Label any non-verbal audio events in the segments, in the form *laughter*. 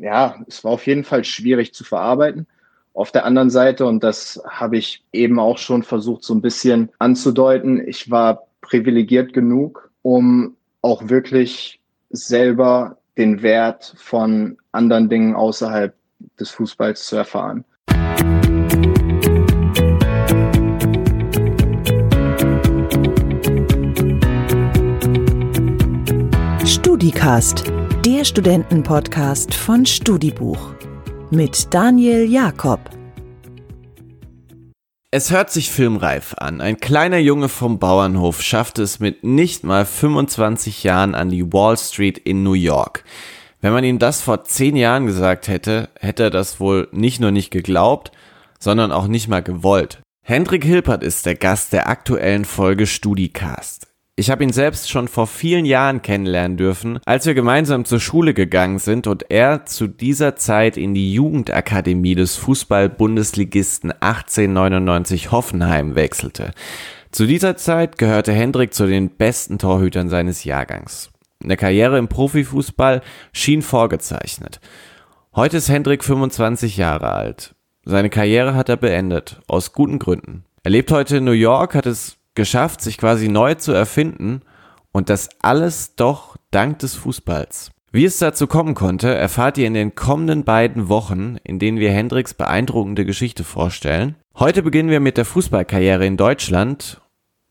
ja, es war auf jeden Fall schwierig zu verarbeiten. Auf der anderen Seite, und das habe ich eben auch schon versucht, so ein bisschen anzudeuten, ich war privilegiert genug, um auch wirklich selber den Wert von anderen Dingen außerhalb des Fußballs zu erfahren. StudiCast, der Studentenpodcast von Studibuch mit Daniel Jakob. Es hört sich filmreif an. Ein kleiner Junge vom Bauernhof schafft es mit nicht mal 25 Jahren an die Wall Street in New York. Wenn man ihm das vor 10 Jahren gesagt hätte, hätte er das wohl nicht nur nicht geglaubt, sondern auch nicht mal gewollt. Hendrik Hilpert ist der Gast der aktuellen Folge StudiCast. Ich habe ihn selbst schon vor vielen Jahren kennenlernen dürfen, als wir gemeinsam zur Schule gegangen sind und er zu dieser Zeit in die Jugendakademie des Fußball-Bundesligisten 1899 Hoffenheim wechselte. Zu dieser Zeit gehörte Hendrik zu den besten Torhütern seines Jahrgangs. Eine Karriere im Profifußball schien vorgezeichnet. Heute ist Hendrik 25 Jahre alt. Seine Karriere hat er beendet, aus guten Gründen. Er lebt heute in New York, hat es geschafft, sich quasi neu zu erfinden und das alles doch dank des Fußballs. Wie es dazu kommen konnte, erfahrt ihr in den kommenden beiden Wochen, in denen wir Hendricks beeindruckende Geschichte vorstellen. Heute beginnen wir mit der Fußballkarriere in Deutschland.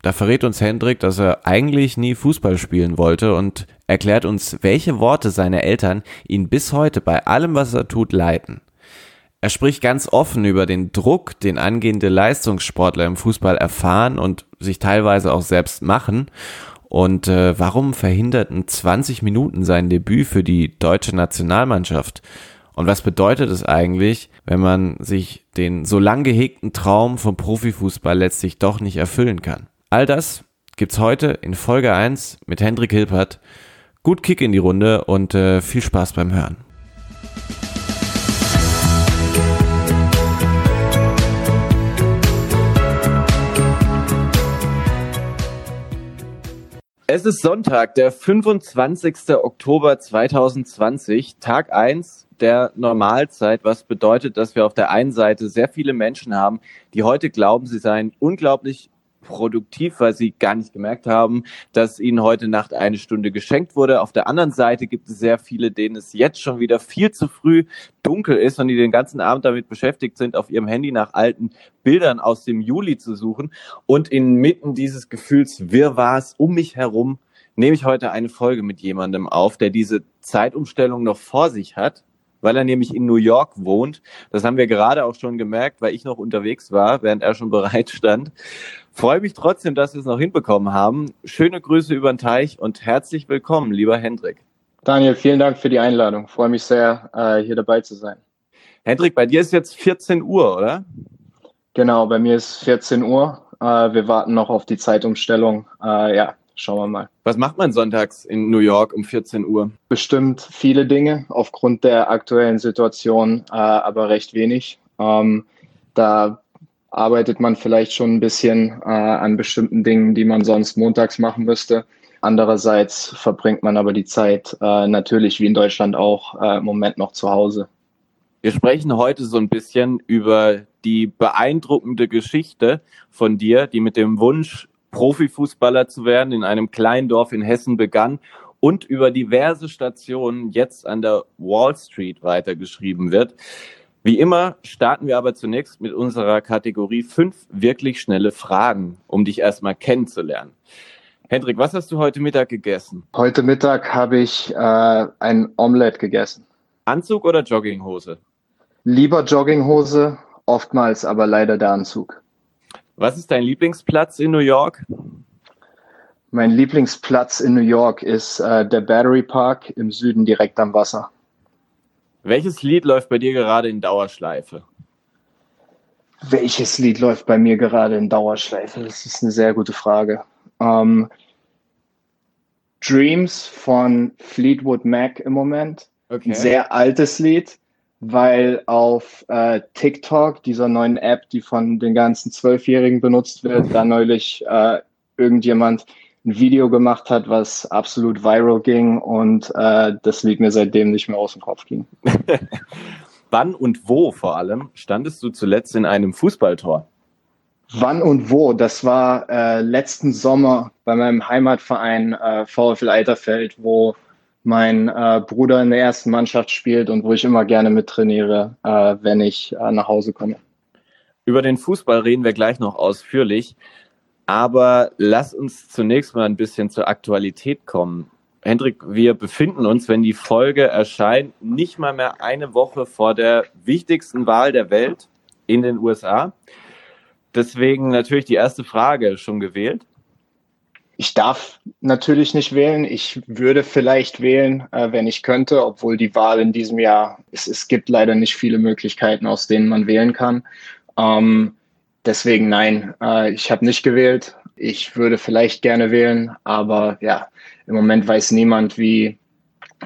Da verrät uns Hendrik, dass er eigentlich nie Fußball spielen wollte und erklärt uns, welche Worte seine Eltern ihn bis heute bei allem, was er tut, leiten. Er spricht ganz offen über den Druck, den angehende Leistungssportler im Fußball erfahren und sich teilweise auch selbst machen. Und äh, warum verhinderten 20 Minuten sein Debüt für die deutsche Nationalmannschaft? Und was bedeutet es eigentlich, wenn man sich den so lang gehegten Traum vom Profifußball letztlich doch nicht erfüllen kann? All das gibt's heute in Folge 1 mit Hendrik Hilpert. Gut Kick in die Runde und äh, viel Spaß beim Hören. Es ist Sonntag, der 25. Oktober 2020, Tag 1 der Normalzeit, was bedeutet, dass wir auf der einen Seite sehr viele Menschen haben, die heute glauben, sie seien unglaublich produktiv, weil sie gar nicht gemerkt haben, dass ihnen heute Nacht eine Stunde geschenkt wurde. Auf der anderen Seite gibt es sehr viele, denen es jetzt schon wieder viel zu früh dunkel ist und die den ganzen Abend damit beschäftigt sind, auf ihrem Handy nach alten Bildern aus dem Juli zu suchen. Und inmitten dieses Gefühls Wirrwarrs um mich herum nehme ich heute eine Folge mit jemandem auf, der diese Zeitumstellung noch vor sich hat weil er nämlich in New York wohnt. Das haben wir gerade auch schon gemerkt, weil ich noch unterwegs war, während er schon bereit stand. Freue mich trotzdem, dass wir es noch hinbekommen haben. Schöne Grüße über den Teich und herzlich willkommen, lieber Hendrik. Daniel, vielen Dank für die Einladung. Freue mich sehr, äh, hier dabei zu sein. Hendrik, bei dir ist jetzt 14 Uhr, oder? Genau, bei mir ist 14 Uhr. Äh, wir warten noch auf die Zeitumstellung. Äh, ja, Schauen wir mal. Was macht man sonntags in New York um 14 Uhr? Bestimmt viele Dinge aufgrund der aktuellen Situation, aber recht wenig. Ähm, da arbeitet man vielleicht schon ein bisschen äh, an bestimmten Dingen, die man sonst montags machen müsste. Andererseits verbringt man aber die Zeit äh, natürlich wie in Deutschland auch äh, im Moment noch zu Hause. Wir sprechen heute so ein bisschen über die beeindruckende Geschichte von dir, die mit dem Wunsch Profifußballer zu werden, in einem kleinen Dorf in Hessen begann und über diverse Stationen jetzt an der Wall Street weitergeschrieben wird. Wie immer starten wir aber zunächst mit unserer Kategorie fünf wirklich schnelle Fragen, um dich erstmal kennenzulernen. Hendrik, was hast du heute Mittag gegessen? Heute Mittag habe ich äh, ein Omelette gegessen. Anzug oder Jogginghose? Lieber Jogginghose, oftmals aber leider der Anzug. Was ist dein Lieblingsplatz in New York? Mein Lieblingsplatz in New York ist äh, der Battery Park im Süden direkt am Wasser. Welches Lied läuft bei dir gerade in Dauerschleife? Welches Lied läuft bei mir gerade in Dauerschleife? Das ist eine sehr gute Frage. Ähm, Dreams von Fleetwood Mac im Moment. Okay. Ein sehr altes Lied weil auf äh, TikTok, dieser neuen App, die von den ganzen Zwölfjährigen benutzt wird, da neulich äh, irgendjemand ein Video gemacht hat, was absolut viral ging und äh, das liegt mir seitdem nicht mehr aus dem Kopf ging. *laughs* Wann und wo vor allem standest du zuletzt in einem Fußballtor? Wann und wo? Das war äh, letzten Sommer bei meinem Heimatverein äh, VfL Eiterfeld, wo mein äh, Bruder in der ersten Mannschaft spielt und wo ich immer gerne mittrainiere, äh, wenn ich äh, nach Hause komme. Über den Fußball reden wir gleich noch ausführlich. Aber lass uns zunächst mal ein bisschen zur Aktualität kommen. Hendrik, wir befinden uns, wenn die Folge erscheint, nicht mal mehr eine Woche vor der wichtigsten Wahl der Welt in den USA. Deswegen natürlich die erste Frage schon gewählt. Ich darf natürlich nicht wählen. Ich würde vielleicht wählen, äh, wenn ich könnte, obwohl die Wahl in diesem Jahr, es, es gibt leider nicht viele Möglichkeiten, aus denen man wählen kann. Ähm, deswegen nein, äh, ich habe nicht gewählt. Ich würde vielleicht gerne wählen, aber ja, im Moment weiß niemand, wie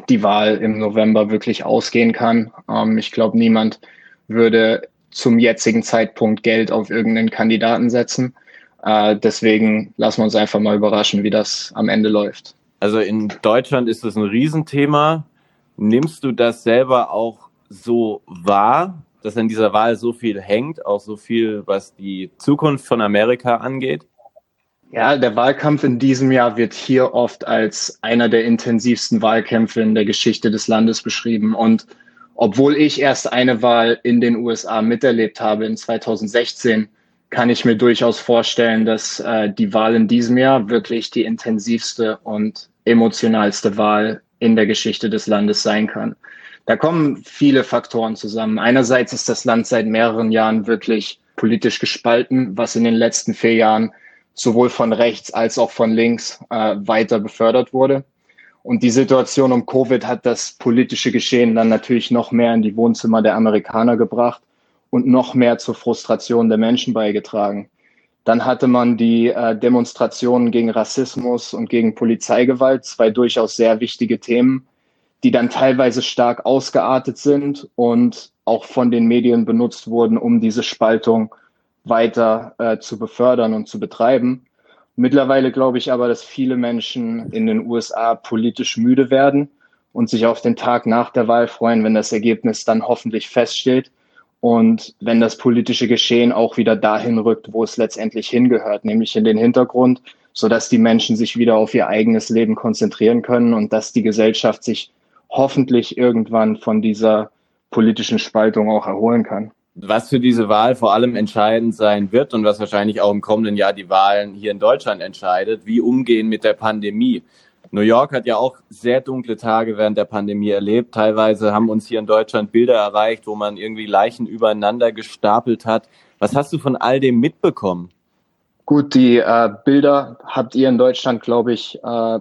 die Wahl im November wirklich ausgehen kann. Ähm, ich glaube, niemand würde zum jetzigen Zeitpunkt Geld auf irgendeinen Kandidaten setzen. Äh, deswegen lassen wir uns einfach mal überraschen, wie das am Ende läuft. Also in Deutschland ist das ein Riesenthema. Nimmst du das selber auch so wahr, dass an dieser Wahl so viel hängt, auch so viel, was die Zukunft von Amerika angeht? Ja, der Wahlkampf in diesem Jahr wird hier oft als einer der intensivsten Wahlkämpfe in der Geschichte des Landes beschrieben. Und obwohl ich erst eine Wahl in den USA miterlebt habe in 2016, kann ich mir durchaus vorstellen, dass äh, die Wahl in diesem Jahr wirklich die intensivste und emotionalste Wahl in der Geschichte des Landes sein kann. Da kommen viele Faktoren zusammen. Einerseits ist das Land seit mehreren Jahren wirklich politisch gespalten, was in den letzten vier Jahren sowohl von rechts als auch von links äh, weiter befördert wurde. Und die Situation um Covid hat das politische Geschehen dann natürlich noch mehr in die Wohnzimmer der Amerikaner gebracht und noch mehr zur Frustration der Menschen beigetragen. Dann hatte man die äh, Demonstrationen gegen Rassismus und gegen Polizeigewalt, zwei durchaus sehr wichtige Themen, die dann teilweise stark ausgeartet sind und auch von den Medien benutzt wurden, um diese Spaltung weiter äh, zu befördern und zu betreiben. Mittlerweile glaube ich aber, dass viele Menschen in den USA politisch müde werden und sich auf den Tag nach der Wahl freuen, wenn das Ergebnis dann hoffentlich feststeht und wenn das politische Geschehen auch wieder dahin rückt, wo es letztendlich hingehört, nämlich in den Hintergrund, sodass die Menschen sich wieder auf ihr eigenes Leben konzentrieren können und dass die Gesellschaft sich hoffentlich irgendwann von dieser politischen Spaltung auch erholen kann. Was für diese Wahl vor allem entscheidend sein wird und was wahrscheinlich auch im kommenden Jahr die Wahlen hier in Deutschland entscheidet, wie umgehen mit der Pandemie. New York hat ja auch sehr dunkle Tage während der Pandemie erlebt. Teilweise haben uns hier in Deutschland Bilder erreicht, wo man irgendwie Leichen übereinander gestapelt hat. Was hast du von all dem mitbekommen? Gut, die äh, Bilder habt ihr in Deutschland, glaube ich, äh,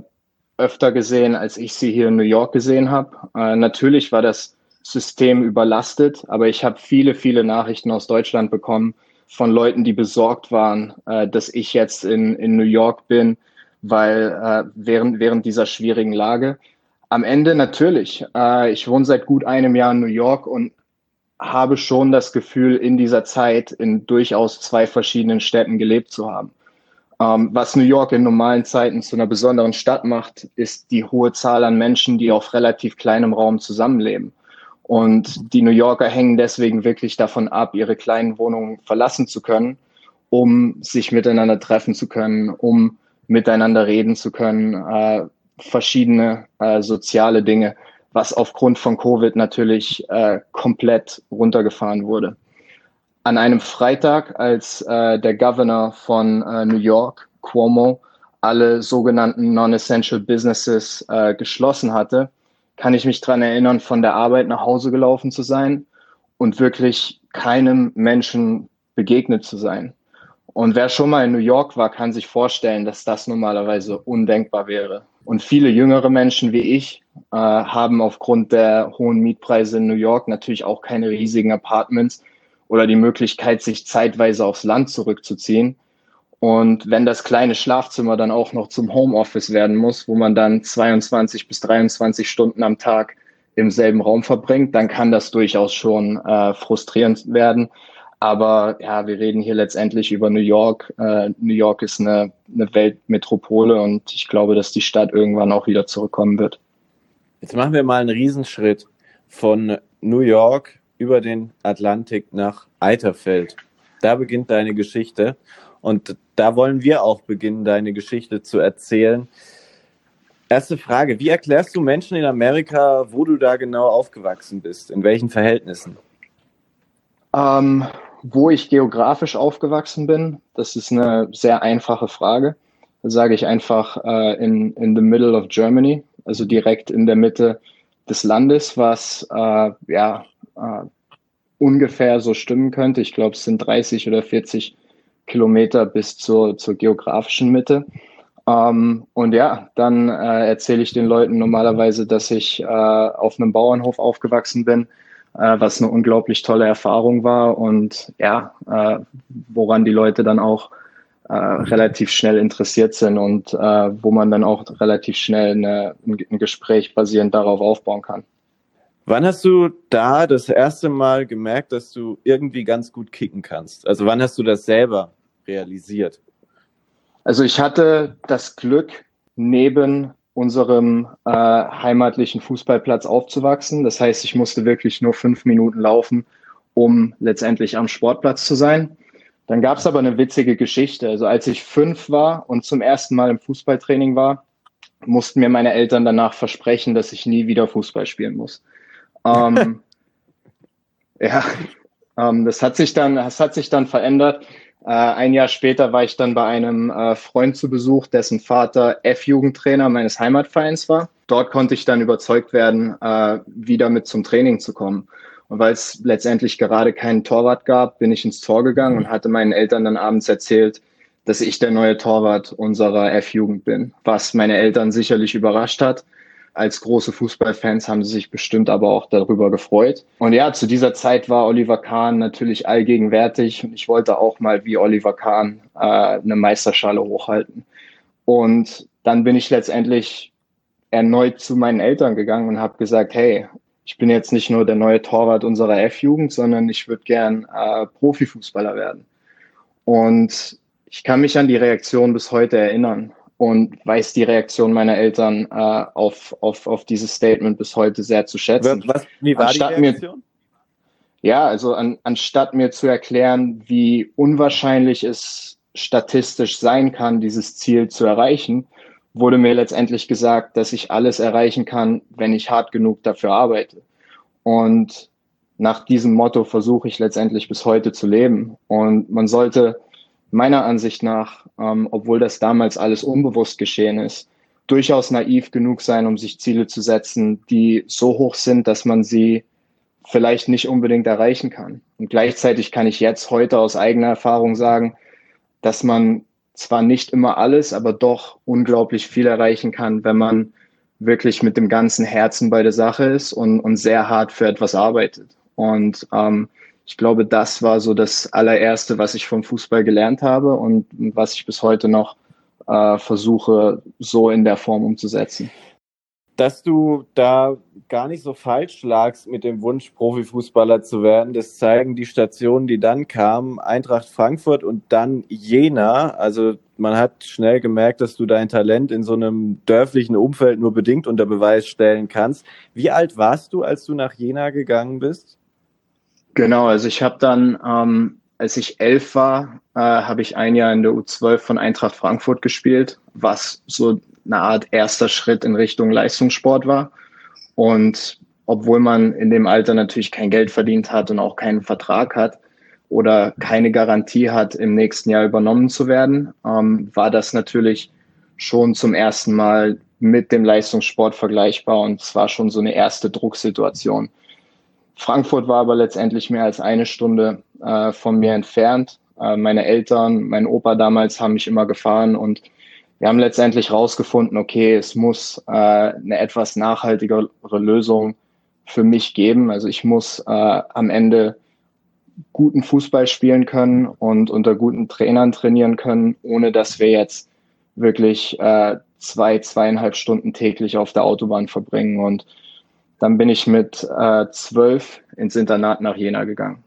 öfter gesehen, als ich sie hier in New York gesehen habe. Äh, natürlich war das System überlastet, aber ich habe viele, viele Nachrichten aus Deutschland bekommen von Leuten, die besorgt waren, äh, dass ich jetzt in, in New York bin, weil äh, während, während dieser schwierigen Lage. Am Ende natürlich. Äh, ich wohne seit gut einem Jahr in New York und habe schon das Gefühl, in dieser Zeit in durchaus zwei verschiedenen Städten gelebt zu haben. Ähm, was New York in normalen Zeiten zu einer besonderen Stadt macht, ist die hohe Zahl an Menschen, die auf relativ kleinem Raum zusammenleben. Und die New Yorker hängen deswegen wirklich davon ab, ihre kleinen Wohnungen verlassen zu können, um sich miteinander treffen zu können, um miteinander reden zu können, äh, verschiedene äh, soziale Dinge, was aufgrund von Covid natürlich äh, komplett runtergefahren wurde an einem Freitag, als äh, der Governor von äh, New York, Cuomo, alle sogenannten Non-Essential Businesses äh, geschlossen hatte, kann ich mich dran erinnern, von der Arbeit nach Hause gelaufen zu sein und wirklich keinem Menschen begegnet zu sein. Und wer schon mal in New York war, kann sich vorstellen, dass das normalerweise undenkbar wäre. Und viele jüngere Menschen wie ich äh, haben aufgrund der hohen Mietpreise in New York natürlich auch keine riesigen Apartments, oder die Möglichkeit, sich zeitweise aufs Land zurückzuziehen. Und wenn das kleine Schlafzimmer dann auch noch zum Homeoffice werden muss, wo man dann 22 bis 23 Stunden am Tag im selben Raum verbringt, dann kann das durchaus schon äh, frustrierend werden. aber ja, wir reden hier letztendlich über New York. Äh, New York ist eine, eine Weltmetropole und ich glaube, dass die Stadt irgendwann auch wieder zurückkommen wird. Jetzt machen wir mal einen Riesenschritt von New York über den Atlantik nach Eiterfeld. Da beginnt deine Geschichte und da wollen wir auch beginnen, deine Geschichte zu erzählen. Erste Frage, wie erklärst du Menschen in Amerika, wo du da genau aufgewachsen bist? In welchen Verhältnissen? Ähm, wo ich geografisch aufgewachsen bin, das ist eine sehr einfache Frage. Da sage ich einfach äh, in, in the middle of Germany, also direkt in der Mitte des Landes, was äh, ja äh, ungefähr so stimmen könnte. Ich glaube, es sind 30 oder 40 Kilometer bis zur, zur geografischen Mitte. Ähm, und ja, dann äh, erzähle ich den Leuten normalerweise, dass ich äh, auf einem Bauernhof aufgewachsen bin, äh, was eine unglaublich tolle Erfahrung war und ja, äh, woran die Leute dann auch äh, relativ schnell interessiert sind und äh, wo man dann auch relativ schnell eine, ein Gespräch basierend darauf aufbauen kann. Wann hast du da das erste Mal gemerkt, dass du irgendwie ganz gut kicken kannst? Also wann hast du das selber realisiert? Also ich hatte das Glück, neben unserem äh, heimatlichen Fußballplatz aufzuwachsen. Das heißt, ich musste wirklich nur fünf Minuten laufen, um letztendlich am Sportplatz zu sein. Dann gab es aber eine witzige Geschichte. Also als ich fünf war und zum ersten Mal im Fußballtraining war, mussten mir meine Eltern danach versprechen, dass ich nie wieder Fußball spielen muss. Ähm, *laughs* ja, ähm, das hat sich dann, das hat sich dann verändert. Äh, ein Jahr später war ich dann bei einem äh, Freund zu Besuch, dessen Vater F-Jugendtrainer meines Heimatvereins war. Dort konnte ich dann überzeugt werden, äh, wieder mit zum Training zu kommen. Und weil es letztendlich gerade keinen Torwart gab, bin ich ins Tor gegangen und hatte meinen Eltern dann abends erzählt, dass ich der neue Torwart unserer F-Jugend bin, was meine Eltern sicherlich überrascht hat als große Fußballfans haben sie sich bestimmt aber auch darüber gefreut. Und ja, zu dieser Zeit war Oliver Kahn natürlich allgegenwärtig und ich wollte auch mal wie Oliver Kahn äh, eine Meisterschale hochhalten. Und dann bin ich letztendlich erneut zu meinen Eltern gegangen und habe gesagt, hey, ich bin jetzt nicht nur der neue Torwart unserer F-Jugend, sondern ich würde gern äh, Profifußballer werden. Und ich kann mich an die Reaktion bis heute erinnern und weiß die Reaktion meiner Eltern äh, auf, auf, auf dieses Statement bis heute sehr zu schätzen. Was, wie war anstatt die Reaktion? Mir, ja, also an, anstatt mir zu erklären, wie unwahrscheinlich es statistisch sein kann, dieses Ziel zu erreichen, wurde mir letztendlich gesagt, dass ich alles erreichen kann, wenn ich hart genug dafür arbeite. Und nach diesem Motto versuche ich letztendlich bis heute zu leben. Und man sollte meiner Ansicht nach, ähm, obwohl das damals alles unbewusst geschehen ist, durchaus naiv genug sein, um sich Ziele zu setzen, die so hoch sind, dass man sie vielleicht nicht unbedingt erreichen kann. Und gleichzeitig kann ich jetzt heute aus eigener Erfahrung sagen, dass man zwar nicht immer alles, aber doch unglaublich viel erreichen kann, wenn man wirklich mit dem ganzen Herzen bei der Sache ist und, und sehr hart für etwas arbeitet. Und ähm, ich glaube, das war so das allererste, was ich vom Fußball gelernt habe und was ich bis heute noch äh, versuche, so in der Form umzusetzen. Dass du da gar nicht so falsch lagst mit dem Wunsch, Profifußballer zu werden, das zeigen die Stationen, die dann kamen, Eintracht Frankfurt und dann Jena. Also man hat schnell gemerkt, dass du dein Talent in so einem dörflichen Umfeld nur bedingt unter Beweis stellen kannst. Wie alt warst du, als du nach Jena gegangen bist? Genau, also ich habe dann, ähm, als ich elf war, äh, habe ich ein Jahr in der U12 von Eintracht Frankfurt gespielt, was so eine Art erster Schritt in Richtung Leistungssport war. Und obwohl man in dem Alter natürlich kein Geld verdient hat und auch keinen Vertrag hat oder keine Garantie hat, im nächsten Jahr übernommen zu werden, ähm, war das natürlich schon zum ersten Mal mit dem Leistungssport vergleichbar und es war schon so eine erste Drucksituation. Frankfurt war aber letztendlich mehr als eine Stunde äh, von mir entfernt. Äh, meine Eltern, mein Opa damals haben mich immer gefahren und wir haben letztendlich rausgefunden, okay, es muss äh, eine etwas nachhaltigere Lösung für mich geben. Also ich muss äh, am Ende guten Fußball spielen können und unter guten Trainern trainieren können, ohne dass wir jetzt wirklich äh, zwei, zweieinhalb Stunden täglich auf der Autobahn verbringen. Und dann bin ich mit äh, zwölf ins Internat nach Jena gegangen.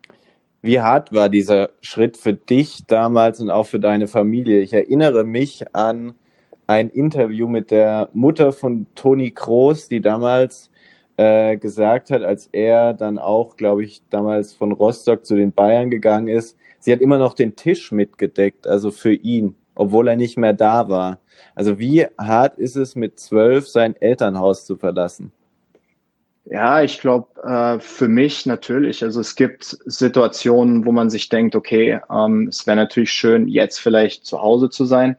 Wie hart war dieser Schritt für dich damals und auch für deine Familie? Ich erinnere mich an ein Interview mit der Mutter von Toni Kroos, die damals äh, gesagt hat, als er dann auch, glaube ich, damals von Rostock zu den Bayern gegangen ist, sie hat immer noch den Tisch mitgedeckt, also für ihn, obwohl er nicht mehr da war. Also wie hart ist es mit zwölf sein Elternhaus zu verlassen? Ja, ich glaube, äh, für mich natürlich. Also es gibt Situationen, wo man sich denkt, okay, ähm, es wäre natürlich schön, jetzt vielleicht zu Hause zu sein.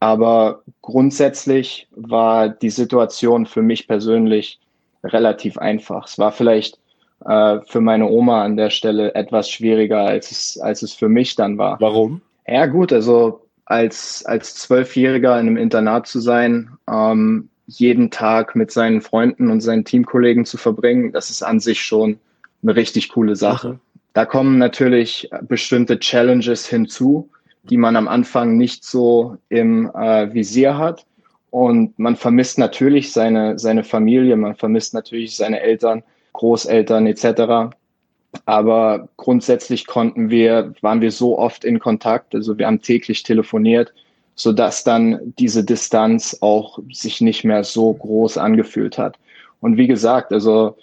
Aber grundsätzlich war die Situation für mich persönlich relativ einfach. Es war vielleicht äh, für meine Oma an der Stelle etwas schwieriger, als es, als es für mich dann war. Warum? Ja, gut, also als, als Zwölfjähriger in einem Internat zu sein, ähm, jeden Tag mit seinen Freunden und seinen Teamkollegen zu verbringen, das ist an sich schon eine richtig coole Sache. Okay. Da kommen natürlich bestimmte Challenges hinzu, die man am Anfang nicht so im äh, Visier hat. Und man vermisst natürlich seine, seine Familie, man vermisst natürlich seine Eltern, Großeltern etc. Aber grundsätzlich konnten wir, waren wir so oft in Kontakt, also wir haben täglich telefoniert, so dass dann diese Distanz auch sich nicht mehr so groß angefühlt hat. Und wie gesagt, also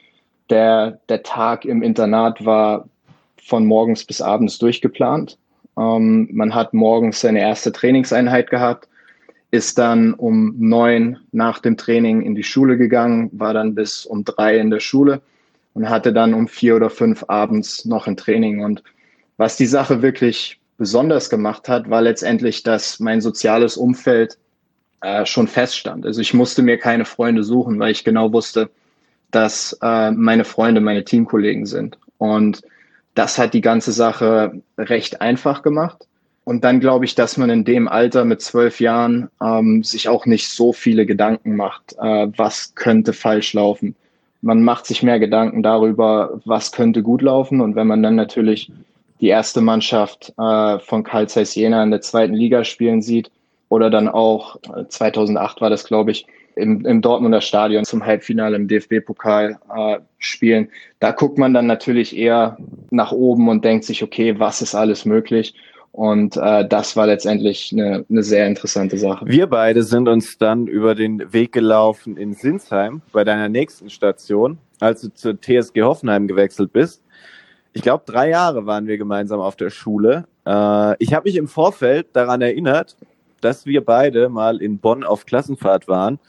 der, der Tag im Internat war von morgens bis abends durchgeplant. Ähm, man hat morgens seine erste Trainingseinheit gehabt, ist dann um neun nach dem Training in die Schule gegangen, war dann bis um drei in der Schule und hatte dann um vier oder fünf abends noch ein Training. Und was die Sache wirklich besonders gemacht hat, war letztendlich, dass mein soziales Umfeld äh, schon feststand. Also ich musste mir keine Freunde suchen, weil ich genau wusste, dass äh, meine Freunde meine Teamkollegen sind. Und das hat die ganze Sache recht einfach gemacht. Und dann glaube ich, dass man in dem Alter mit zwölf Jahren ähm, sich auch nicht so viele Gedanken macht, äh, was könnte falsch laufen. Man macht sich mehr Gedanken darüber, was könnte gut laufen. Und wenn man dann natürlich die erste Mannschaft äh, von Carl Zeiss Jena in der zweiten Liga spielen sieht oder dann auch 2008 äh, war das, glaube ich, im, im Dortmunder Stadion zum Halbfinale im DFB-Pokal äh, spielen. Da guckt man dann natürlich eher nach oben und denkt sich, okay, was ist alles möglich? Und äh, das war letztendlich eine, eine sehr interessante Sache. Wir beide sind uns dann über den Weg gelaufen in Sinsheim bei deiner nächsten Station, als du zur TSG Hoffenheim gewechselt bist ich glaube, drei Jahre waren wir gemeinsam auf der Schule. Äh, ich habe mich im Vorfeld daran erinnert, dass wir beide mal in Bonn auf Klassenfahrt waren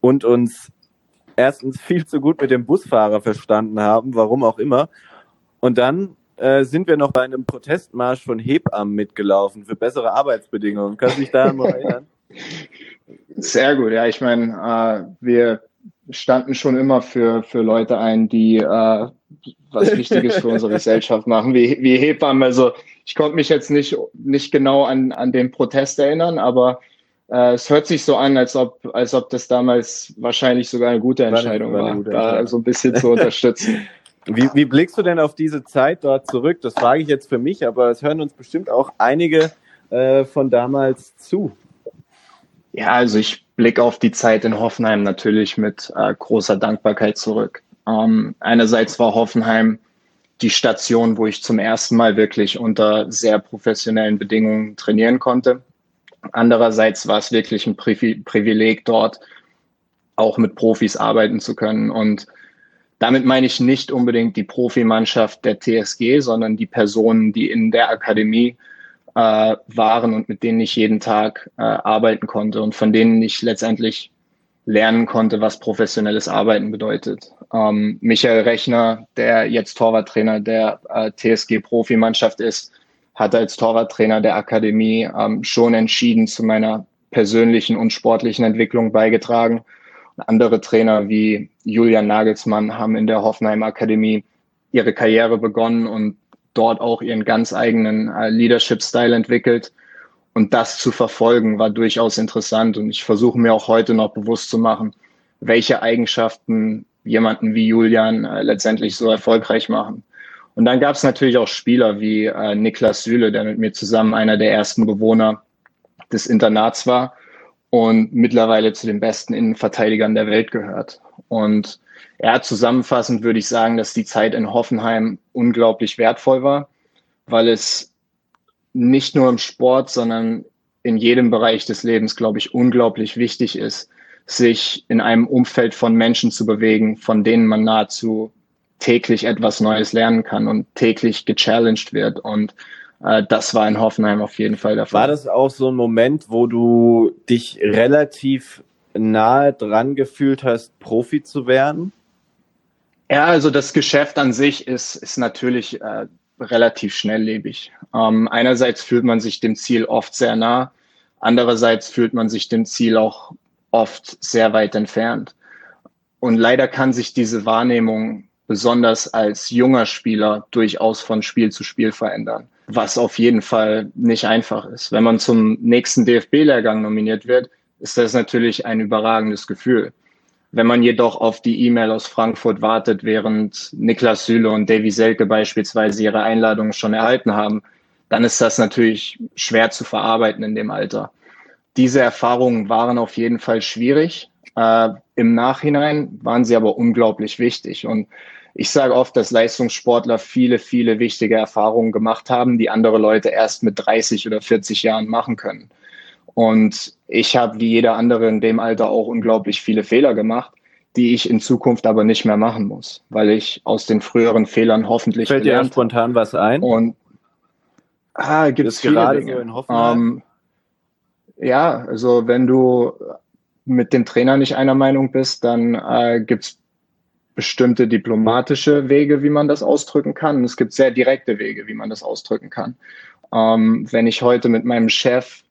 und uns erstens viel zu gut mit dem Busfahrer verstanden haben, warum auch immer. Und dann äh, sind wir noch bei einem Protestmarsch von Hebammen mitgelaufen für bessere Arbeitsbedingungen. Kannst du dich daran mal *laughs* erinnern? Sehr gut, ja. Ich meine, äh, wir standen schon immer für, für Leute ein, die äh, was *laughs* Wichtiges für unsere Gesellschaft machen, wie, wie Hebammen. Also ich konnte mich jetzt nicht, nicht genau an, an den Protest erinnern, aber äh, es hört sich so an, als ob, als ob das damals wahrscheinlich sogar eine gute Entscheidung war, war da so ein bisschen zu *laughs* unterstützen. Wie, wie blickst du denn auf diese Zeit dort zurück? Das frage ich jetzt für mich, aber es hören uns bestimmt auch einige äh, von damals zu. Ja, also ich blicke auf die Zeit in Hoffenheim natürlich mit äh, großer Dankbarkeit zurück. Ähm, einerseits war Hoffenheim die Station, wo ich zum ersten Mal wirklich unter sehr professionellen Bedingungen trainieren konnte. Andererseits war es wirklich ein Privileg dort, auch mit Profis arbeiten zu können. Und damit meine ich nicht unbedingt die Profimannschaft der TSG, sondern die Personen, die in der Akademie äh, waren und mit denen ich jeden Tag äh, arbeiten konnte und von denen ich letztendlich lernen konnte, was professionelles Arbeiten bedeutet. Ähm, Michael Rechner, der jetzt Torwarttrainer der äh, TSG-Profimannschaft ist, hat als Torwarttrainer der Akademie ähm, schon entschieden zu meiner persönlichen und sportlichen Entwicklung beigetragen. Andere Trainer wie Julian Nagelsmann haben in der Hoffenheim Akademie ihre Karriere begonnen und dort auch ihren ganz eigenen äh, Leadership-Style entwickelt. Und das zu verfolgen war durchaus interessant. Und ich versuche mir auch heute noch bewusst zu machen, welche Eigenschaften jemanden wie Julian äh, letztendlich so erfolgreich machen. Und dann gab es natürlich auch Spieler wie äh, Niklas Süle, der mit mir zusammen einer der ersten Bewohner des Internats war und mittlerweile zu den besten Innenverteidigern der Welt gehört. Und ja, zusammenfassend würde ich sagen, dass die Zeit in Hoffenheim unglaublich wertvoll war. weil es nicht nur im Sport, sondern in jedem Bereich des Lebens, glaube ich, unglaublich wichtig ist, sich in einem Umfeld von Menschen zu bewegen, von denen man nahezu täglich etwas Neues lernen kann und täglich gechallenged wird. Und äh, das war in Hoffenheim auf jeden Fall der Fall. War das auch so ein Moment, wo du dich relativ nahe dran gefühlt hast, Profi zu werden? Ja, also das Geschäft an sich ist, ist natürlich äh, relativ schnelllebig. Ähm, einerseits fühlt man sich dem Ziel oft sehr nah, andererseits fühlt man sich dem Ziel auch oft sehr weit entfernt. Und leider kann sich diese Wahrnehmung besonders als junger Spieler durchaus von Spiel zu Spiel verändern, was auf jeden Fall nicht einfach ist. Wenn man zum nächsten DFB-Lehrgang nominiert wird, ist das natürlich ein überragendes Gefühl. Wenn man jedoch auf die E-Mail aus Frankfurt wartet, während Niklas Süle und Davy Selke beispielsweise ihre Einladungen schon erhalten haben, dann ist das natürlich schwer zu verarbeiten in dem Alter. Diese Erfahrungen waren auf jeden Fall schwierig. Äh, Im Nachhinein waren sie aber unglaublich wichtig. Und ich sage oft, dass Leistungssportler viele, viele wichtige Erfahrungen gemacht haben, die andere Leute erst mit 30 oder 40 Jahren machen können. Und ich habe wie jeder andere in dem Alter auch unglaublich viele Fehler gemacht, die ich in Zukunft aber nicht mehr machen muss, weil ich aus den früheren Fehlern hoffentlich Fällt dir spontan was ein? Und ah, gibt es gerade Dinge. so in Hoffenheim? Ähm, ja, also wenn du mit dem Trainer nicht einer Meinung bist, dann äh, gibt es bestimmte diplomatische Wege, wie man das ausdrücken kann. Und es gibt sehr direkte Wege, wie man das ausdrücken kann. Ähm, wenn ich heute mit meinem Chef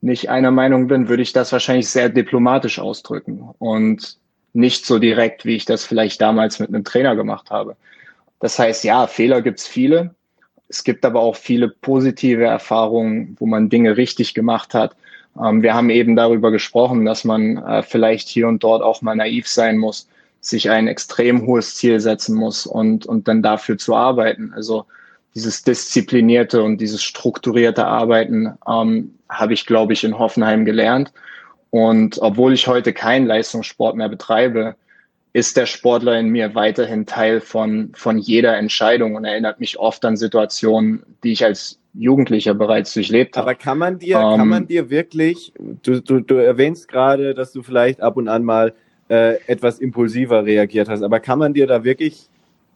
nicht einer Meinung bin, würde ich das wahrscheinlich sehr diplomatisch ausdrücken und nicht so direkt, wie ich das vielleicht damals mit einem Trainer gemacht habe. Das heißt, ja, Fehler gibt's viele. Es gibt aber auch viele positive Erfahrungen, wo man Dinge richtig gemacht hat. Ähm, wir haben eben darüber gesprochen, dass man äh, vielleicht hier und dort auch mal naiv sein muss, sich ein extrem hohes Ziel setzen muss und, und dann dafür zu arbeiten. Also dieses disziplinierte und dieses strukturierte Arbeiten ähm, habe ich, glaube ich, in Hoffenheim gelernt. Und obwohl ich heute keinen Leistungssport mehr betreibe, ist der Sportler in mir weiterhin Teil von, von jeder Entscheidung und erinnert mich oft an Situationen, die ich als Jugendlicher bereits durchlebt habe. Aber kann man dir, ähm, kann man dir wirklich, du, du, du erwähnst gerade, dass du vielleicht ab und an mal äh, etwas impulsiver reagiert hast, aber kann man dir da wirklich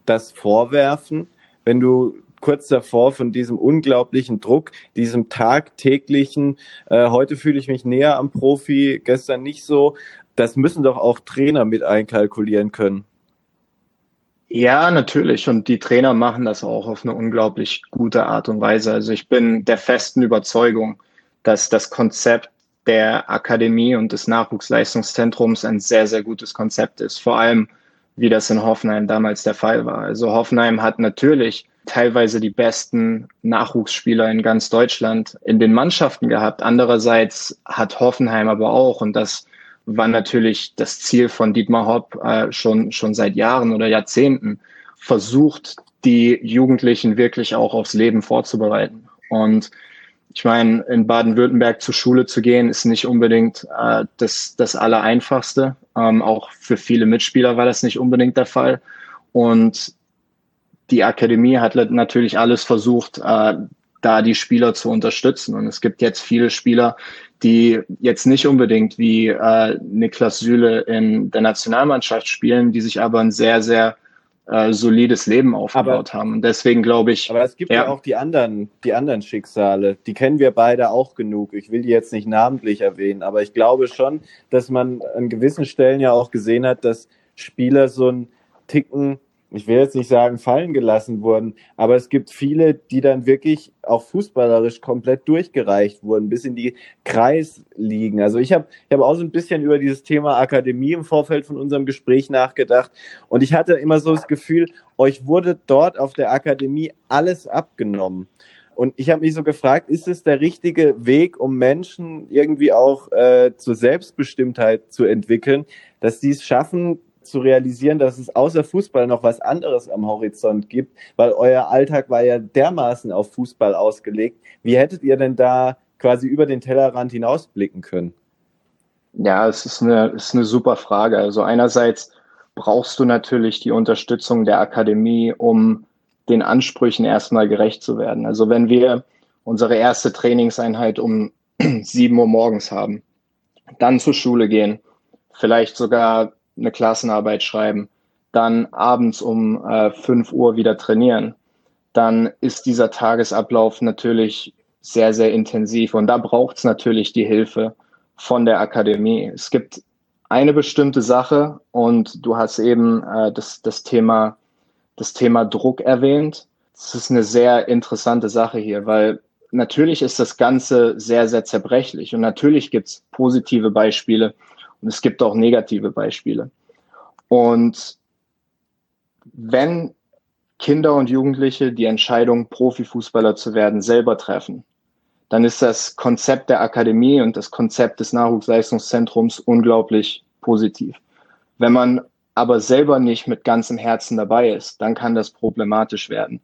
das vorwerfen, wenn du kurz davor von diesem unglaublichen Druck, diesem tagtäglichen, äh, heute fühle ich mich näher am Profi, gestern nicht so. Das müssen doch auch Trainer mit einkalkulieren können. Ja, natürlich. Und die Trainer machen das auch auf eine unglaublich gute Art und Weise. Also ich bin der festen Überzeugung, dass das Konzept der Akademie und des Nachwuchsleistungszentrums ein sehr, sehr gutes Konzept ist. Vor allem, wie das in Hoffenheim damals der Fall war. Also Hoffenheim hat natürlich teilweise die besten Nachwuchsspieler in ganz Deutschland in den Mannschaften gehabt. Andererseits hat Hoffenheim aber auch, und das war natürlich das Ziel von Dietmar Hopp äh, schon, schon seit Jahren oder Jahrzehnten, versucht, die Jugendlichen wirklich auch aufs Leben vorzubereiten. Und ich meine, in Baden-Württemberg zur Schule zu gehen, ist nicht unbedingt äh, das, das Allereinfachste. Ähm, auch für viele Mitspieler war das nicht unbedingt der Fall. Und die Akademie hat natürlich alles versucht, äh, da die Spieler zu unterstützen. Und es gibt jetzt viele Spieler, die jetzt nicht unbedingt wie äh, Niklas Süle in der Nationalmannschaft spielen, die sich aber ein sehr, sehr äh, solides Leben aufgebaut aber, haben. Und deswegen glaube ich. Aber es gibt ja. ja. auch die anderen, die anderen Schicksale. Die kennen wir beide auch genug. Ich will die jetzt nicht namentlich erwähnen, aber ich glaube schon, dass man an gewissen Stellen ja auch gesehen hat, dass Spieler so ein Ticken ich will jetzt nicht sagen, fallen gelassen wurden, aber es gibt viele, die dann wirklich auch fußballerisch komplett durchgereicht wurden, bis in die Kreisligen. Also ich habe ich hab auch so ein bisschen über dieses Thema Akademie im Vorfeld von unserem Gespräch nachgedacht und ich hatte immer so das Gefühl, euch wurde dort auf der Akademie alles abgenommen. Und ich habe mich so gefragt, ist es der richtige Weg, um Menschen irgendwie auch äh, zur Selbstbestimmtheit zu entwickeln, dass sie es schaffen, zu realisieren, dass es außer Fußball noch was anderes am Horizont gibt, weil euer Alltag war ja dermaßen auf Fußball ausgelegt. Wie hättet ihr denn da quasi über den Tellerrand hinausblicken können? Ja, es ist eine, ist eine super Frage. Also einerseits brauchst du natürlich die Unterstützung der Akademie, um den Ansprüchen erstmal gerecht zu werden. Also wenn wir unsere erste Trainingseinheit um *clears throat* sieben Uhr morgens haben, dann zur Schule gehen, vielleicht sogar eine Klassenarbeit schreiben, dann abends um äh, 5 Uhr wieder trainieren, dann ist dieser Tagesablauf natürlich sehr, sehr intensiv. Und da braucht es natürlich die Hilfe von der Akademie. Es gibt eine bestimmte Sache und du hast eben äh, das, das, Thema, das Thema Druck erwähnt. Das ist eine sehr interessante Sache hier, weil natürlich ist das Ganze sehr, sehr zerbrechlich und natürlich gibt es positive Beispiele und es gibt auch negative Beispiele. Und wenn Kinder und Jugendliche die Entscheidung, Profifußballer zu werden, selber treffen, dann ist das Konzept der Akademie und das Konzept des Nachwuchsleistungszentrums unglaublich positiv. Wenn man aber selber nicht mit ganzem Herzen dabei ist, dann kann das problematisch werden.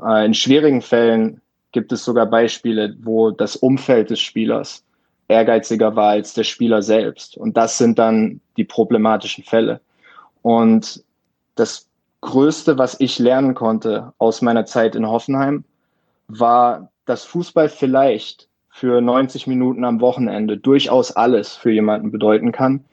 Äh, in schwierigen Fällen gibt es sogar Beispiele, wo das Umfeld des Spielers ehrgeiziger war als der Spieler selbst. Und das sind dann die problematischen Fälle. Und das Größte, was ich lernen konnte aus meiner Zeit in Hoffenheim, war, dass Fußball vielleicht für 90 Minuten am Wochenende durchaus alles für jemanden bedeuten kann,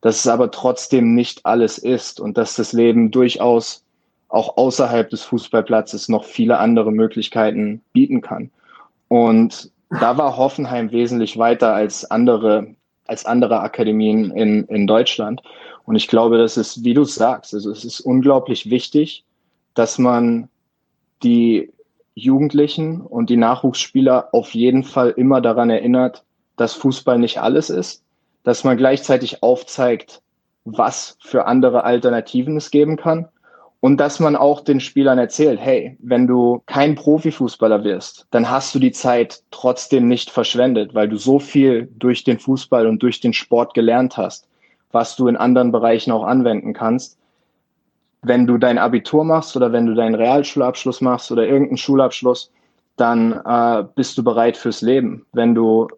dass es aber trotzdem nicht alles ist und dass das Leben durchaus auch außerhalb des Fußballplatzes noch viele andere Möglichkeiten bieten kann. Und da war Hoffenheim wesentlich weiter als andere, als andere Akademien in, in Deutschland. Und ich glaube, das ist, wie du sagst, also es ist unglaublich wichtig, dass man die Jugendlichen und die Nachwuchsspieler auf jeden Fall immer daran erinnert, dass Fußball nicht alles ist, dass man gleichzeitig aufzeigt, was für andere Alternativen es geben kann und dass man auch den Spielern erzählt, hey, wenn du kein Profifußballer wirst, dann hast du die Zeit trotzdem nicht verschwendet, weil du so viel durch den Fußball und durch den Sport gelernt hast was du in anderen Bereichen auch anwenden kannst. Wenn du dein Abitur machst oder wenn du deinen Realschulabschluss machst oder irgendeinen Schulabschluss, dann äh, bist du bereit fürs Leben. Wenn du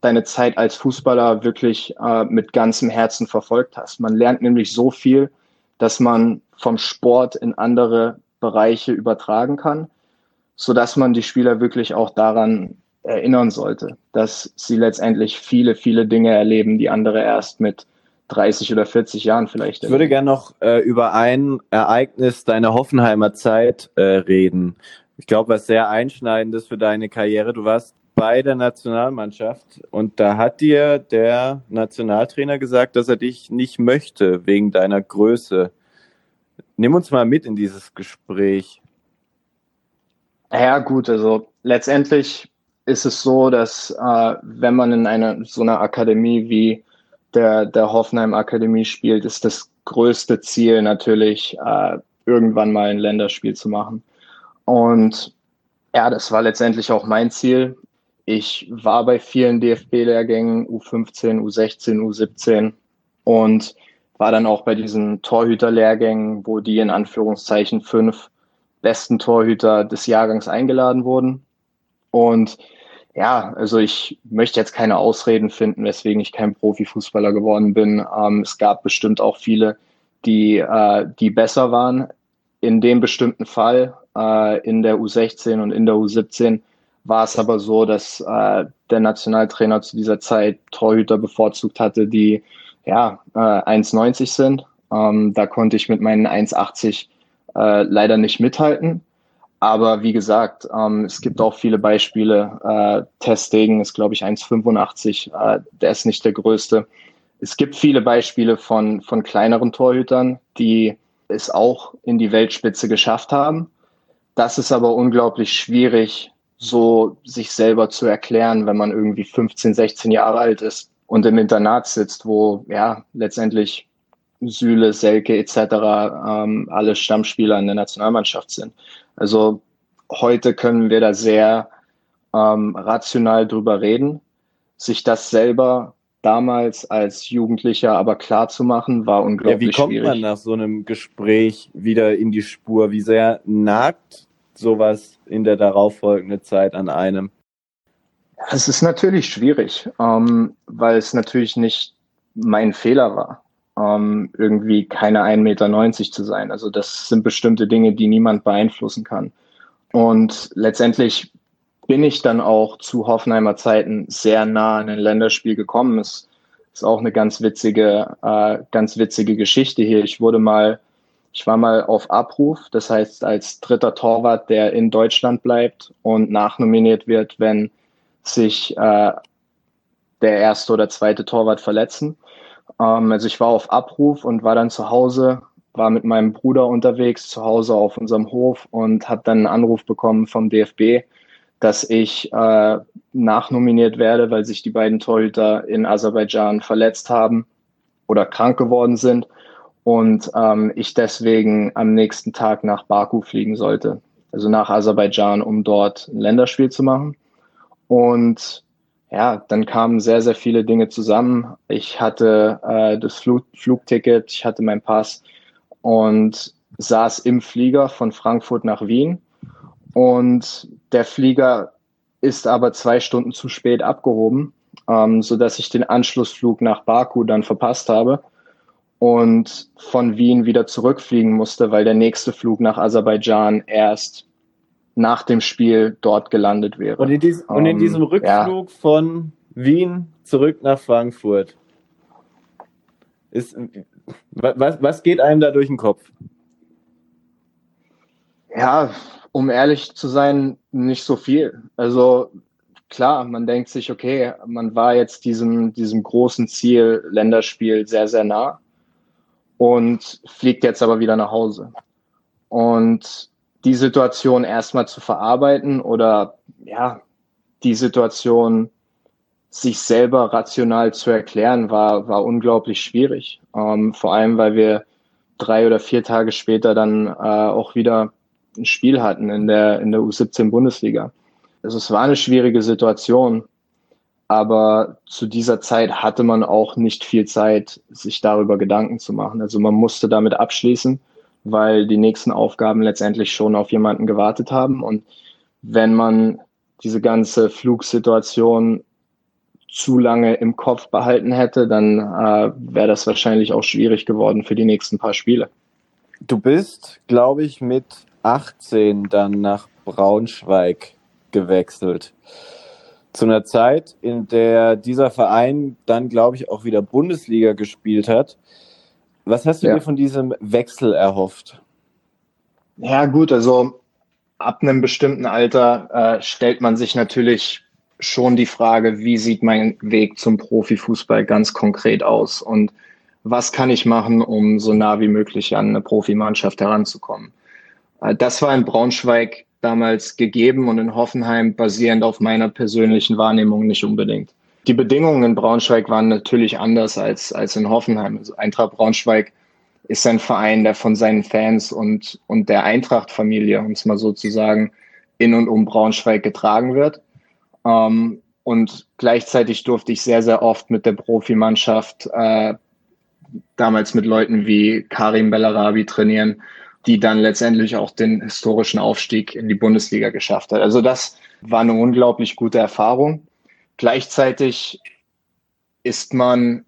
deine Zeit als Fußballer wirklich äh, mit ganzem Herzen verfolgt hast. Man lernt nämlich so viel, dass man vom Sport in andere Bereiche übertragen kann, so dass man die Spieler wirklich auch daran erinnern sollte, dass sie letztendlich viele, viele Dinge erleben, die andere erst mit 30 oder 40 Jahren vielleicht. Ich würde gerne noch äh, über ein Ereignis deiner Hoffenheimer Zeit äh, reden. Ich glaube, was sehr einschneidendes für deine Karriere. Du warst bei der Nationalmannschaft und da hat dir der Nationaltrainer gesagt, dass er dich nicht möchte wegen deiner Größe. Nimm uns mal mit in dieses Gespräch. Ja, gut, also letztendlich ist es so, dass äh, wenn man in einer so einer Akademie wie der, der Hoffenheim Akademie spielt, ist das größte Ziel natürlich, äh, irgendwann mal ein Länderspiel zu machen. Und ja, das war letztendlich auch mein Ziel. Ich war bei vielen DFB-Lehrgängen U15, U16, U17 und war dann auch bei diesen Torhüter-Lehrgängen, wo die in Anführungszeichen fünf besten Torhüter des Jahrgangs eingeladen wurden. Und ja, also ich möchte jetzt keine Ausreden finden, weswegen ich kein Profifußballer geworden bin. Ähm, es gab bestimmt auch viele, die, äh, die besser waren. In dem bestimmten Fall, äh, in der U16 und in der U17, war es aber so, dass äh, der Nationaltrainer zu dieser Zeit Torhüter bevorzugt hatte, die ja äh, 1,90 sind. Ähm, da konnte ich mit meinen 1,80 äh, leider nicht mithalten. Aber wie gesagt, ähm, es gibt auch viele Beispiele. Äh, Testegen ist, glaube ich, 1,85. Äh, der ist nicht der größte. Es gibt viele Beispiele von, von kleineren Torhütern, die es auch in die Weltspitze geschafft haben. Das ist aber unglaublich schwierig, so sich selber zu erklären, wenn man irgendwie 15, 16 Jahre alt ist und im Internat sitzt, wo ja letztendlich Süle, Selke etc. Ähm, alle Stammspieler in der Nationalmannschaft sind. Also heute können wir da sehr ähm, rational drüber reden. Sich das selber damals als Jugendlicher aber klar zu machen, war unglaublich schwierig. Ja, wie kommt schwierig. man nach so einem Gespräch wieder in die Spur? Wie sehr nagt sowas in der darauffolgenden Zeit an einem? Es ist natürlich schwierig, ähm, weil es natürlich nicht mein Fehler war. ähm, irgendwie keine 1,90 Meter zu sein. Also das sind bestimmte Dinge, die niemand beeinflussen kann. Und letztendlich bin ich dann auch zu Hoffenheimer Zeiten sehr nah an ein Länderspiel gekommen. Es ist auch eine ganz witzige, äh, ganz witzige Geschichte hier. Ich wurde mal, ich war mal auf Abruf, das heißt als dritter Torwart, der in Deutschland bleibt und nachnominiert wird, wenn sich äh, der erste oder zweite Torwart verletzen. Ähm, also ich war auf Abruf und war dann zu Hause, war mit meinem Bruder unterwegs, zu Hause auf unserem Hof und habe dann einen Anruf bekommen vom DFB, dass ich äh, nachnominiert werde, weil sich die beiden Torhüter in Aserbaidschan verletzt haben oder krank geworden sind und ähm, ich deswegen am nächsten Tag nach Baku fliegen sollte, also nach Aserbaidschan, um dort ein Länderspiel zu machen. Und ja, dann kamen sehr, sehr viele Dinge zusammen. Ich hatte äh, das Flug Flugticket, ich hatte meinen Pass und saß im Flieger von Frankfurt nach Wien. Und der Flieger ist aber zwei Stunden zu spät abgehoben, ähm, so dass ich den Anschlussflug nach Baku dann verpasst habe und von Wien wieder zurückfliegen musste, weil der nächste Flug nach Aserbaidschan erst nach dem Spiel dort gelandet wäre. Und in, dies, um, und in ähm, diesem Rückflug ja. von Wien zurück nach Frankfurt ist was, was geht einem da durch den Kopf? Ja, um ehrlich zu sein, nicht so viel. Also klar, man denkt sich, okay, man war jetzt diesem, diesem großen Ziel Länderspiel sehr, sehr nah und fliegt jetzt aber wieder nach Hause. Und die Situation erstmal zu verarbeiten oder ja, die Situation sich selber rational zu erklären, war, war unglaublich schwierig. Ähm, vor allem, weil wir drei oder vier Tage später dann äh, auch wieder ein Spiel hatten in der, in der U17 Bundesliga. Also es war eine schwierige Situation, aber zu dieser Zeit hatte man auch nicht viel Zeit, sich darüber Gedanken zu machen. Also man musste damit abschließen weil die nächsten Aufgaben letztendlich schon auf jemanden gewartet haben. Und wenn man diese ganze Flugsituation zu lange im Kopf behalten hätte, dann äh, wäre das wahrscheinlich auch schwierig geworden für die nächsten paar Spiele. Du bist, glaube ich, mit 18 dann nach Braunschweig gewechselt. Zu einer Zeit, in der dieser Verein dann, glaube ich, auch wieder Bundesliga gespielt hat. Was hast du ja. dir von diesem Wechsel erhofft? Ja, gut, also ab einem bestimmten Alter äh, stellt man sich natürlich schon die Frage, wie sieht mein Weg zum Profifußball ganz konkret aus und was kann ich machen, um so nah wie möglich an eine Profimannschaft heranzukommen. Äh, das war in Braunschweig damals gegeben und in Hoffenheim basierend auf meiner persönlichen Wahrnehmung nicht unbedingt. Die Bedingungen in Braunschweig waren natürlich anders als, als in Hoffenheim. Also Eintracht Braunschweig ist ein Verein, der von seinen Fans und, und der Eintracht-Familie, um es mal so zu sagen, in und um Braunschweig getragen wird. Ähm, und gleichzeitig durfte ich sehr, sehr oft mit der Profimannschaft, äh, damals mit Leuten wie Karim Bellarabi trainieren, die dann letztendlich auch den historischen Aufstieg in die Bundesliga geschafft hat. Also das war eine unglaublich gute Erfahrung. Gleichzeitig ist man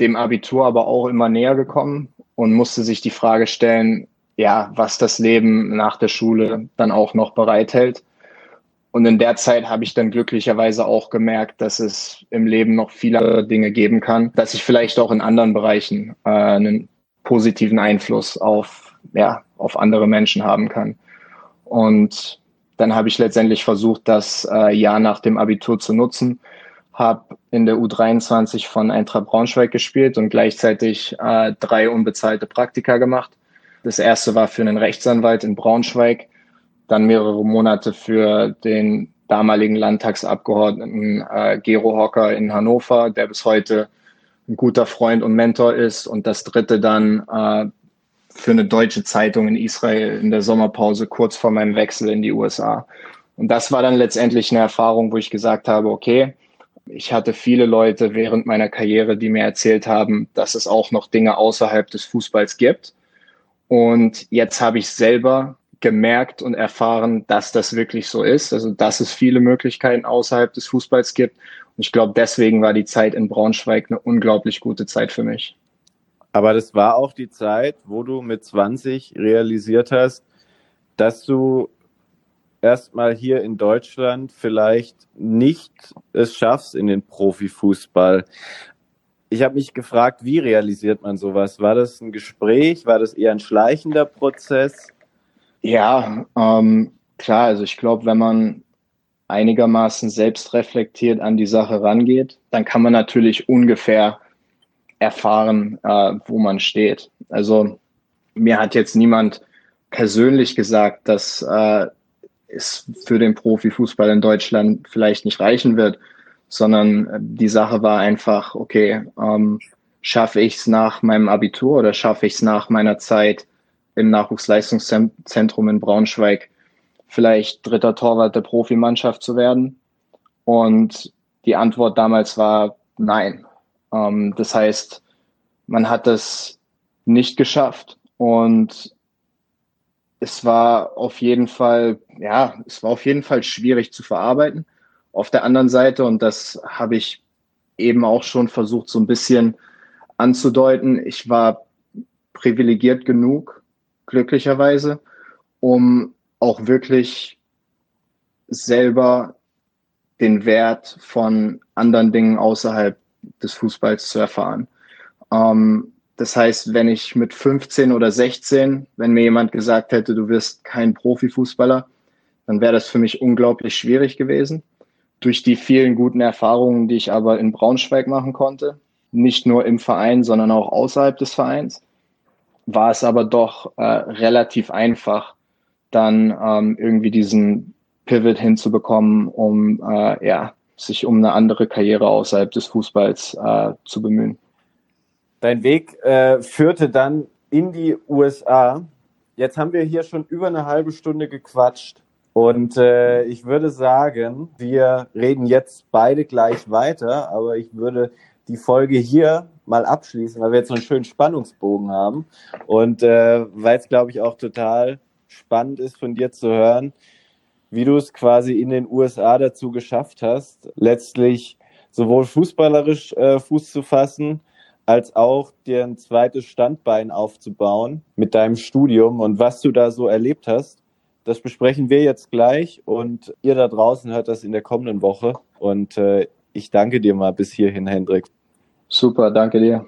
dem Abitur aber auch immer näher gekommen und musste sich die Frage stellen, ja, was das Leben nach der Schule dann auch noch bereithält. Und in der Zeit habe ich dann glücklicherweise auch gemerkt, dass es im Leben noch viele Dinge geben kann, dass ich vielleicht auch in anderen Bereichen äh, einen positiven Einfluss auf, ja, auf andere Menschen haben kann. Und dann habe ich letztendlich versucht, das äh, Jahr nach dem Abitur zu nutzen, habe in der U23 von Eintracht Braunschweig gespielt und gleichzeitig äh, drei unbezahlte Praktika gemacht. Das erste war für einen Rechtsanwalt in Braunschweig, dann mehrere Monate für den damaligen Landtagsabgeordneten äh, Gero Hocker in Hannover, der bis heute ein guter Freund und Mentor ist. Und das dritte dann äh, für eine deutsche Zeitung in Israel in der Sommerpause kurz vor meinem Wechsel in die USA. Und das war dann letztendlich eine Erfahrung, wo ich gesagt habe, okay, ich hatte viele Leute während meiner Karriere, die mir erzählt haben, dass es auch noch Dinge außerhalb des Fußballs gibt. Und jetzt habe ich selber gemerkt und erfahren, dass das wirklich so ist. Also, dass es viele Möglichkeiten außerhalb des Fußballs gibt. Und ich glaube, deswegen war die Zeit in Braunschweig eine unglaublich gute Zeit für mich. Aber das war auch die Zeit, wo du mit 20 realisiert hast, dass du erstmal hier in Deutschland vielleicht nicht es schaffst in den Profifußball. Ich habe mich gefragt, wie realisiert man sowas? War das ein Gespräch? War das eher ein schleichender Prozess? Ja, ähm, klar. Also ich glaube, wenn man einigermaßen selbstreflektiert an die Sache rangeht, dann kann man natürlich ungefähr erfahren, äh, wo man steht. Also mir hat jetzt niemand persönlich gesagt, dass äh, es für den Profifußball in Deutschland vielleicht nicht reichen wird, sondern die Sache war einfach, okay, ähm, schaffe ich es nach meinem Abitur oder schaffe ich es nach meiner Zeit im Nachwuchsleistungszentrum in Braunschweig vielleicht dritter Torwart der Profimannschaft zu werden? Und die Antwort damals war nein. Ähm, das heißt, man hat es nicht geschafft und es war auf jeden Fall, ja, es war auf jeden Fall schwierig zu verarbeiten. Auf der anderen Seite, und das habe ich eben auch schon versucht, so ein bisschen anzudeuten, ich war privilegiert genug, glücklicherweise, um auch wirklich selber den Wert von anderen Dingen außerhalb des Fußballs zu erfahren. Ähm, das heißt, wenn ich mit 15 oder 16, wenn mir jemand gesagt hätte, du wirst kein Profifußballer, dann wäre das für mich unglaublich schwierig gewesen. Durch die vielen guten Erfahrungen, die ich aber in Braunschweig machen konnte, nicht nur im Verein, sondern auch außerhalb des Vereins, war es aber doch äh, relativ einfach, dann ähm, irgendwie diesen Pivot hinzubekommen, um äh, ja, sich um eine andere Karriere außerhalb des Fußballs äh, zu bemühen. Dein Weg äh, führte dann in die USA. Jetzt haben wir hier schon über eine halbe Stunde gequatscht. Und äh, ich würde sagen, wir reden jetzt beide gleich weiter, aber ich würde die Folge hier mal abschließen, weil wir jetzt so einen schönen Spannungsbogen haben. Und äh, weil es, glaube ich, auch total spannend ist von dir zu hören, wie du es quasi in den USA dazu geschafft hast, letztlich sowohl fußballerisch äh, Fuß zu fassen, als auch dir ein zweites Standbein aufzubauen mit deinem Studium und was du da so erlebt hast. Das besprechen wir jetzt gleich und ihr da draußen hört das in der kommenden Woche. Und äh, ich danke dir mal bis hierhin, Hendrik. Super, danke dir.